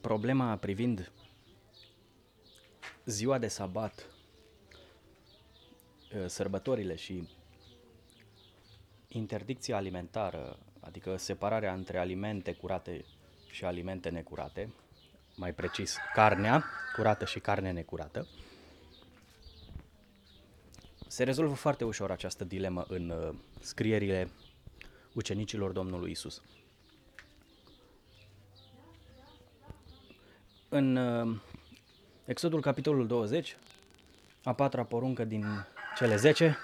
problema privind ziua de sabat, uh, sărbătorile și interdicția alimentară, adică separarea între alimente curate și alimente necurate, mai precis carnea curată și carne necurată, se rezolvă foarte ușor această dilemă în uh, scrierile ucenicilor Domnului Isus. În uh, Exodul capitolul 20, a patra poruncă din cele 10,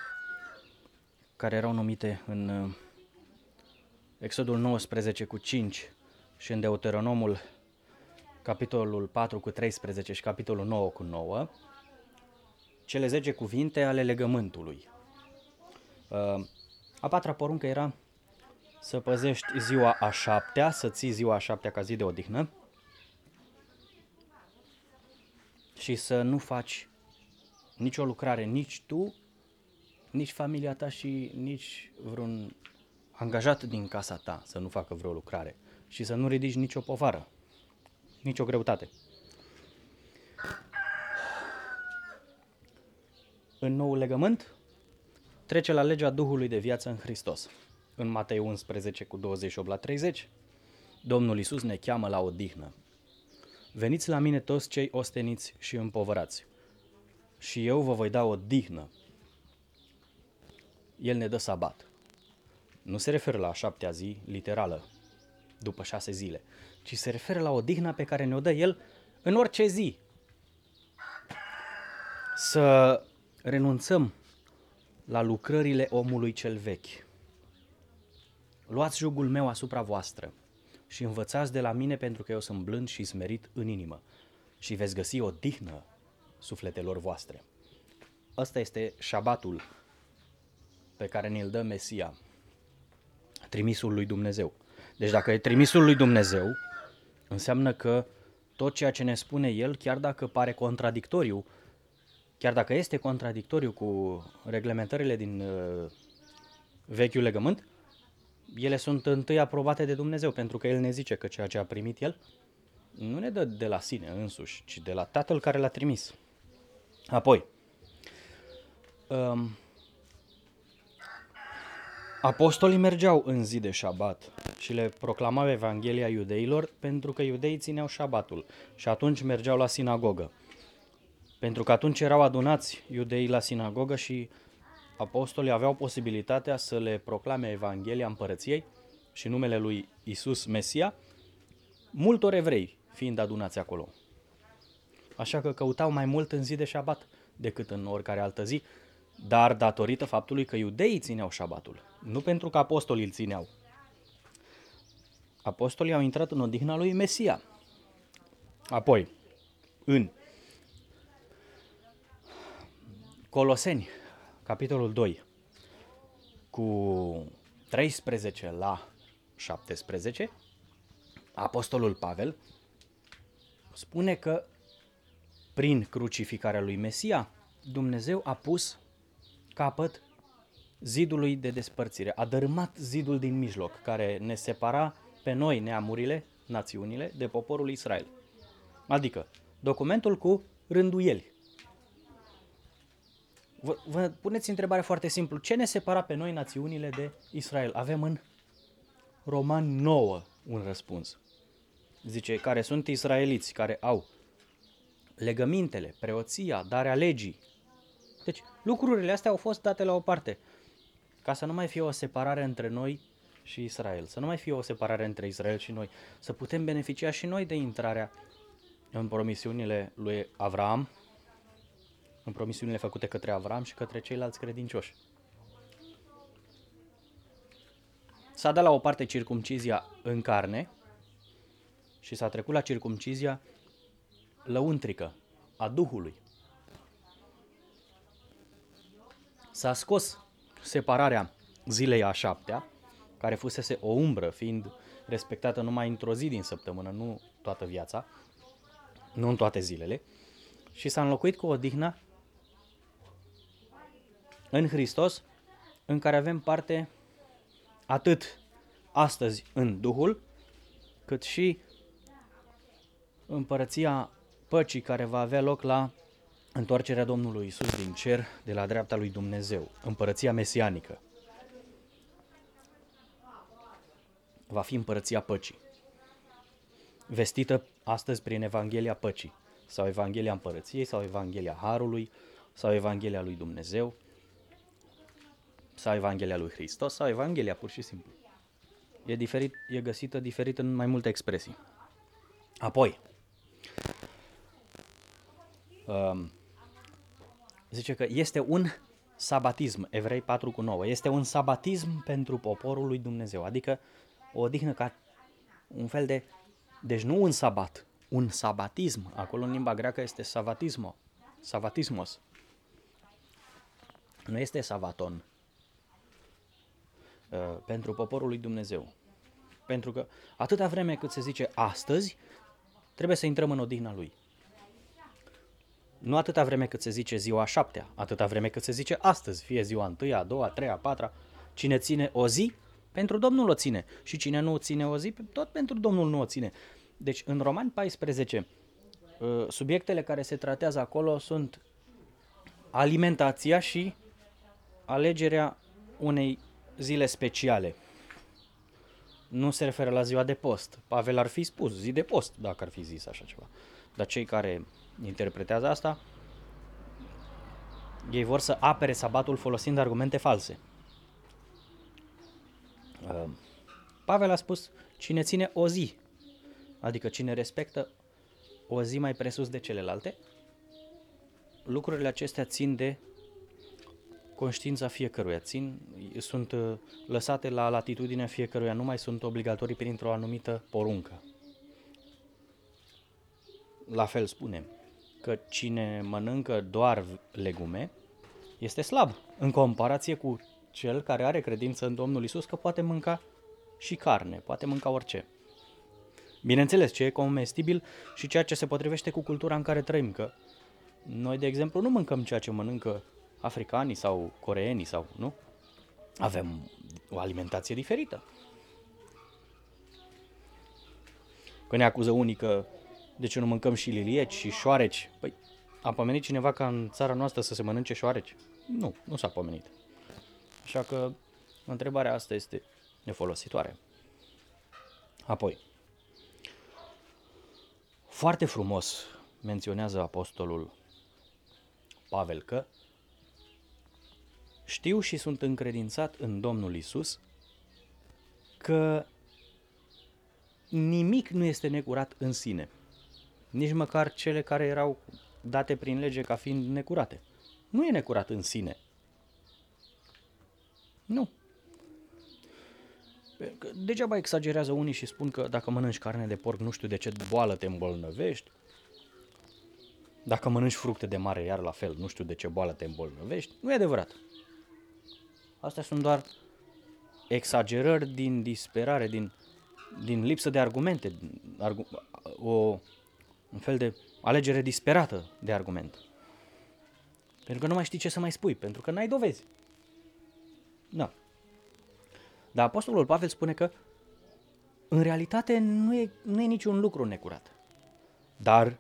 care erau numite în uh, Exodul 19 cu 5 și în Deuteronomul capitolul 4 cu 13 și capitolul 9 cu 9, cele 10 cuvinte ale legământului. Uh, a patra poruncă era să păzești ziua a șaptea, să ții ziua a șaptea ca zi de odihnă și să nu faci nicio lucrare, nici tu, nici familia ta și nici vreun angajat din casa ta să nu facă vreo lucrare și să nu ridici nicio povară, nicio greutate. În nou legământ, trece la legea Duhului de viață în Hristos. În Matei 11 cu 28 la 30, Domnul Isus ne cheamă la odihnă. Veniți la mine toți cei osteniți și împovărați, și eu vă voi da o dihnă. El ne dă sabat. Nu se referă la șaptea zi literală, după șase zile, ci se referă la o dihnă pe care ne-o dă El în orice zi. Să renunțăm la lucrările omului cel vechi. Luați jugul meu asupra voastră și învățați de la mine pentru că eu sunt blând și smerit în inimă și veți găsi o dihnă sufletelor voastre. Ăsta este șabatul pe care ne-l dă Mesia, trimisul lui Dumnezeu. Deci dacă e trimisul lui Dumnezeu, înseamnă că tot ceea ce ne spune El, chiar dacă pare contradictoriu, chiar dacă este contradictoriu cu reglementările din uh, vechiul legământ, ele sunt întâi aprobate de Dumnezeu, pentru că El ne zice că ceea ce a primit El nu ne dă de la sine însuși, ci de la Tatăl care l-a trimis. Apoi, um, apostolii mergeau în zi de șabat și le proclamau Evanghelia iudeilor pentru că iudeii țineau șabatul și atunci mergeau la sinagogă. Pentru că atunci erau adunați iudeii la sinagogă și apostolii aveau posibilitatea să le proclame Evanghelia împărăției și numele lui Isus Mesia, multor evrei fiind adunați acolo. Așa că căutau mai mult în zi de șabat decât în oricare altă zi, dar datorită faptului că iudeii țineau șabatul, nu pentru că apostolii îl țineau. Apostolii au intrat în odihna lui Mesia. Apoi, în Coloseni, capitolul 2, cu 13 la 17, Apostolul Pavel spune că prin crucificarea lui Mesia, Dumnezeu a pus capăt zidului de despărțire, a dărâmat zidul din mijloc, care ne separa pe noi, neamurile, națiunile, de poporul Israel. Adică, documentul cu rânduieli, Vă, vă puneți întrebarea foarte simplu. Ce ne separa pe noi națiunile de Israel? Avem în Roman 9 un răspuns. Zice, care sunt israeliți, care au legămintele, preoția, darea legii. Deci, lucrurile astea au fost date la o parte, ca să nu mai fie o separare între noi și Israel, să nu mai fie o separare între Israel și noi, să putem beneficia și noi de intrarea în promisiunile lui Avram, în promisiunile făcute către Avram și către ceilalți credincioși. S-a dat la o parte circumcizia în carne și s-a trecut la circumcizia lăuntrică, a Duhului. S-a scos separarea zilei a șaptea, care fusese o umbră, fiind respectată numai într-o zi din săptămână, nu toată viața, nu în toate zilele, și s-a înlocuit cu odihna în Hristos, în care avem parte atât astăzi în Duhul, cât și împărăția păcii care va avea loc la întoarcerea Domnului Isus din cer de la dreapta lui Dumnezeu, împărăția mesianică. Va fi împărăția păcii. Vestită astăzi prin Evanghelia păcii, sau Evanghelia împărăției, sau Evanghelia Harului, sau Evanghelia lui Dumnezeu, sau Evanghelia lui Hristos, sau Evanghelia pur și simplu. E, diferit, e găsită diferit în mai multe expresii. Apoi, um, zice că este un sabatism, Evrei 4 cu 9, este un sabatism pentru poporul lui Dumnezeu, adică o odihnă ca un fel de, deci nu un sabat, un sabatism, acolo în limba greacă este sabatismo, sabatismos, nu este savaton, uh, pentru poporul lui Dumnezeu. Pentru că atâta vreme cât se zice astăzi, trebuie să intrăm în odihna lui. Nu atâta vreme cât se zice ziua a șaptea, atâta vreme cât se zice astăzi, fie ziua întâia, a doua, a treia, a patra. Cine ține o zi, pentru Domnul o ține. Și cine nu ține o zi, tot pentru Domnul nu o ține. Deci în Romani 14, uh, subiectele care se tratează acolo sunt alimentația și alegerea unei zile speciale. Nu se referă la ziua de post. Pavel ar fi spus zi de post, dacă ar fi zis așa ceva. Dar cei care interpretează asta, ei vor să apere sabatul folosind argumente false. Uh, Pavel a spus, cine ține o zi, adică cine respectă o zi mai presus de celelalte, lucrurile acestea țin de conștiința fiecăruia, țin, sunt uh, lăsate la latitudinea fiecăruia, nu mai sunt obligatorii printr-o anumită poruncă. La fel spunem că cine mănâncă doar legume este slab în comparație cu cel care are credință în Domnul Isus că poate mânca și carne, poate mânca orice. Bineînțeles, ce e comestibil și ceea ce se potrivește cu cultura în care trăim, că noi, de exemplu, nu mâncăm ceea ce mănâncă africanii sau coreenii sau, nu? Avem o alimentație diferită. Că ne acuză unii că de ce nu mâncăm și lilieci și șoareci? Păi, a pomenit cineva ca în țara noastră să se mănânce șoareci? Nu, nu s-a pomenit. Așa că întrebarea asta este nefolositoare. Apoi, foarte frumos menționează apostolul Pavel că știu și sunt încredințat în Domnul Isus că nimic nu este necurat în sine nici măcar cele care erau date prin lege ca fiind necurate. Nu e necurat în sine. Nu. Degeaba exagerează unii și spun că dacă mănânci carne de porc nu știu de ce boală te îmbolnăvești. Dacă mănânci fructe de mare, iar la fel, nu știu de ce boală te îmbolnăvești. Nu e adevărat. Astea sunt doar exagerări din disperare, din, din lipsă de argumente, argu- o un fel de alegere disperată de argument. Pentru că nu mai știi ce să mai spui, pentru că n-ai dovezi. Da. Dar Apostolul Pavel spune că în realitate nu e, nu e niciun lucru necurat. Dar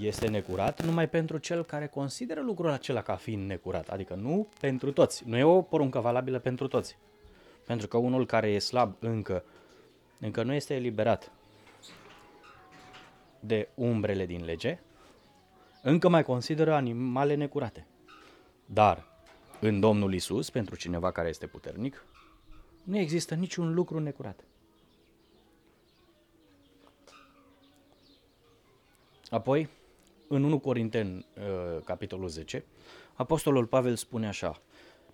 este necurat numai pentru cel care consideră lucrul acela ca fiind necurat. Adică nu pentru toți. Nu e o poruncă valabilă pentru toți. Pentru că unul care e slab încă, încă nu este eliberat de umbrele din lege, încă mai consideră animale necurate. Dar în Domnul Isus, pentru cineva care este puternic, nu există niciun lucru necurat. Apoi, în 1 Corinten, uh, capitolul 10, Apostolul Pavel spune așa,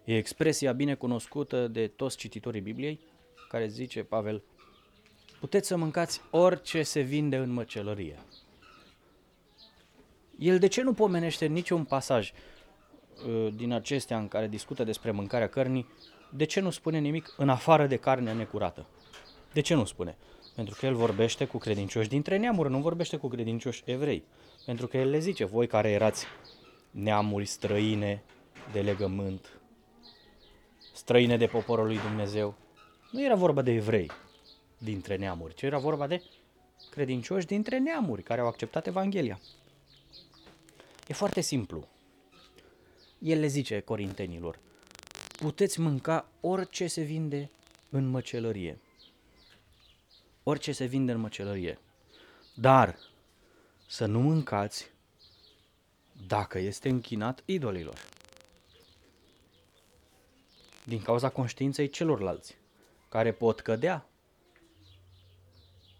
e expresia bine cunoscută de toți cititorii Bibliei, care zice, Pavel, puteți să mâncați orice se vinde în măcelărie. El de ce nu pomenește niciun pasaj uh, din acestea în care discută despre mâncarea cărnii, de ce nu spune nimic în afară de carnea necurată? De ce nu spune? Pentru că el vorbește cu credincioși dintre neamuri, nu vorbește cu credincioși evrei. Pentru că el le zice, voi care erați neamuri străine de legământ, străine de poporul lui Dumnezeu, nu era vorba de evrei, dintre neamuri, ci era vorba de credincioși dintre neamuri care au acceptat Evanghelia. E foarte simplu. El le zice corintenilor, puteți mânca orice se vinde în măcelărie. Orice se vinde în măcelărie. Dar să nu mâncați dacă este închinat idolilor. Din cauza conștiinței celorlalți, care pot cădea.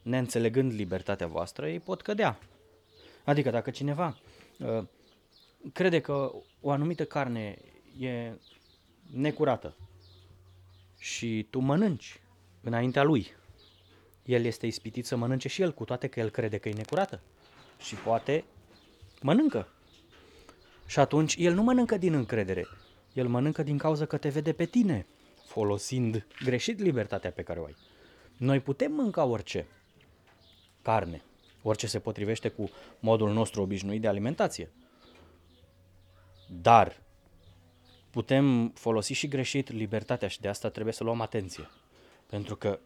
Neînțelegând libertatea voastră, ei pot cădea. Adică dacă cineva uh, crede că o anumită carne e necurată și tu mănânci înaintea lui, el este ispitit să mănânce și el, cu toate că el crede că e necurată. Și poate mănâncă. Și atunci el nu mănâncă din încredere, el mănâncă din cauza că te vede pe tine, folosind greșit libertatea pe care o ai. Noi putem mânca orice carne, orice se potrivește cu modul nostru obișnuit de alimentație. Dar putem folosi și greșit libertatea și de asta trebuie să luăm atenție. Pentru că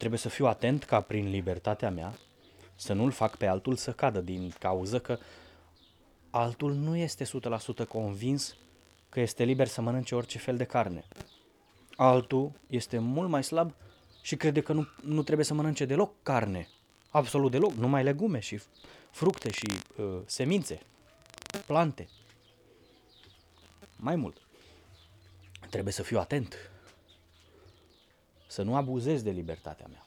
trebuie să fiu atent ca prin libertatea mea să nu-l fac pe altul să cadă din cauză că altul nu este 100% convins că este liber să mănânce orice fel de carne. Altul este mult mai slab și crede că nu, nu trebuie să mănânce deloc carne. Absolut deloc, numai legume și fructe și uh, semințe, plante. Mai mult, trebuie să fiu atent. Să nu abuzez de libertatea mea.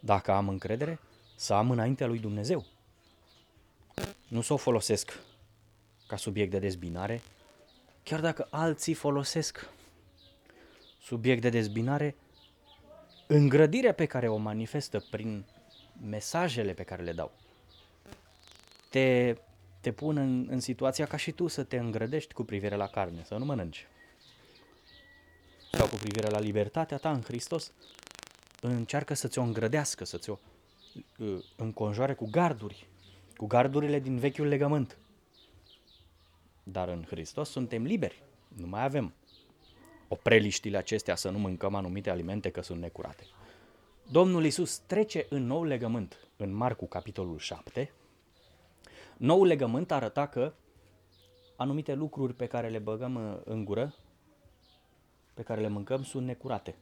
Dacă am încredere, să am înaintea lui Dumnezeu. Nu să o folosesc ca subiect de dezbinare, chiar dacă alții folosesc subiect de dezbinare, îngrădirea pe care o manifestă prin mesajele pe care le dau. Te, te pun în, în situația ca și tu să te îngrădești cu privire la carne, să nu mănânci. Sau cu privire la libertatea ta în Hristos, încearcă să ți-o îngrădească, să ți-o uh, înconjoare cu garduri, cu gardurile din vechiul legământ. Dar în Hristos suntem liberi, nu mai avem opreliștile acestea să nu mâncăm anumite alimente că sunt necurate. Domnul Isus trece în nou legământ, în Marcu capitolul 7. Nou legământ arăta că anumite lucruri pe care le băgăm uh, în gură, pe care le mâncăm, sunt necurate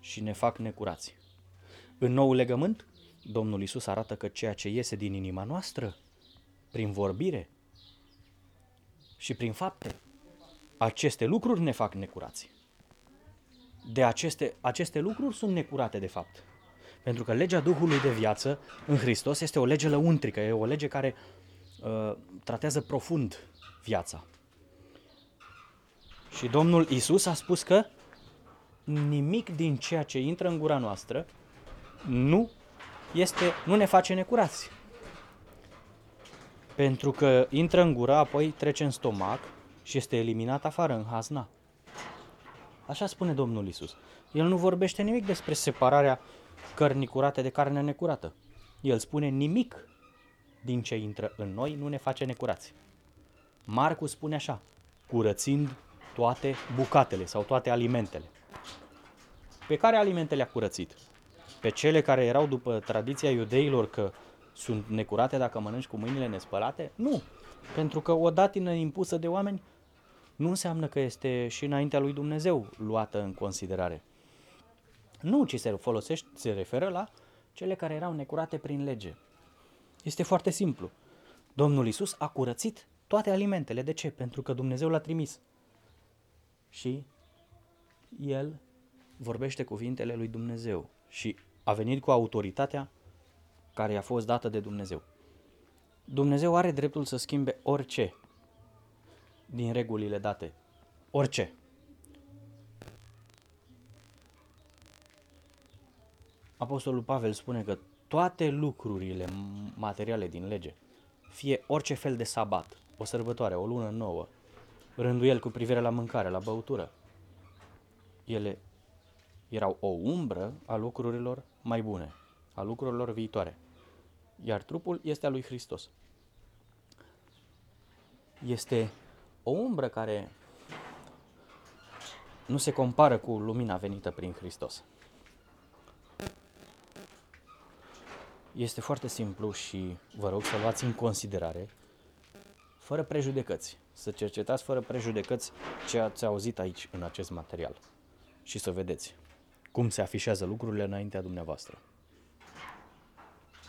și ne fac necurați. În nou legământ, Domnul Isus arată că ceea ce iese din inima noastră, prin vorbire și prin fapte, aceste lucruri ne fac necurați. De aceste, aceste lucruri sunt necurate de fapt. Pentru că legea Duhului de viață în Hristos este o lege lăuntrică, e o lege care uh, tratează profund viața. Și Domnul Isus a spus că nimic din ceea ce intră în gura noastră nu, este, nu ne face necurați. Pentru că intră în gură, apoi trece în stomac și este eliminat afară, în hazna. Așa spune Domnul Isus. El nu vorbește nimic despre separarea cărnii curate de carne necurată. El spune nimic din ce intră în noi nu ne face necurați. Marcu spune așa, curățind toate bucatele sau toate alimentele. Pe care alimente le-a curățit? Pe cele care erau după tradiția iudeilor că sunt necurate dacă mănânci cu mâinile nespălate? Nu, pentru că o datină impusă de oameni nu înseamnă că este și înaintea lui Dumnezeu luată în considerare. Nu, ci se folosește, se referă la cele care erau necurate prin lege. Este foarte simplu. Domnul Isus a curățit toate alimentele. De ce? Pentru că Dumnezeu l-a trimis. Și el vorbește cuvintele lui Dumnezeu și a venit cu autoritatea care i-a fost dată de Dumnezeu. Dumnezeu are dreptul să schimbe orice din regulile date. Orice. Apostolul Pavel spune că toate lucrurile materiale din lege, fie orice fel de sabat, o sărbătoare, o lună nouă, rânduiel cu privire la mâncare, la băutură, ele erau o umbră a lucrurilor mai bune, a lucrurilor viitoare. Iar trupul este al lui Hristos. Este o umbră care nu se compară cu lumina venită prin Hristos. Este foarte simplu și vă rog să luați în considerare, fără prejudecăți, să cercetați fără prejudecăți ce ați auzit aici în acest material și să vedeți cum se afișează lucrurile înaintea dumneavoastră.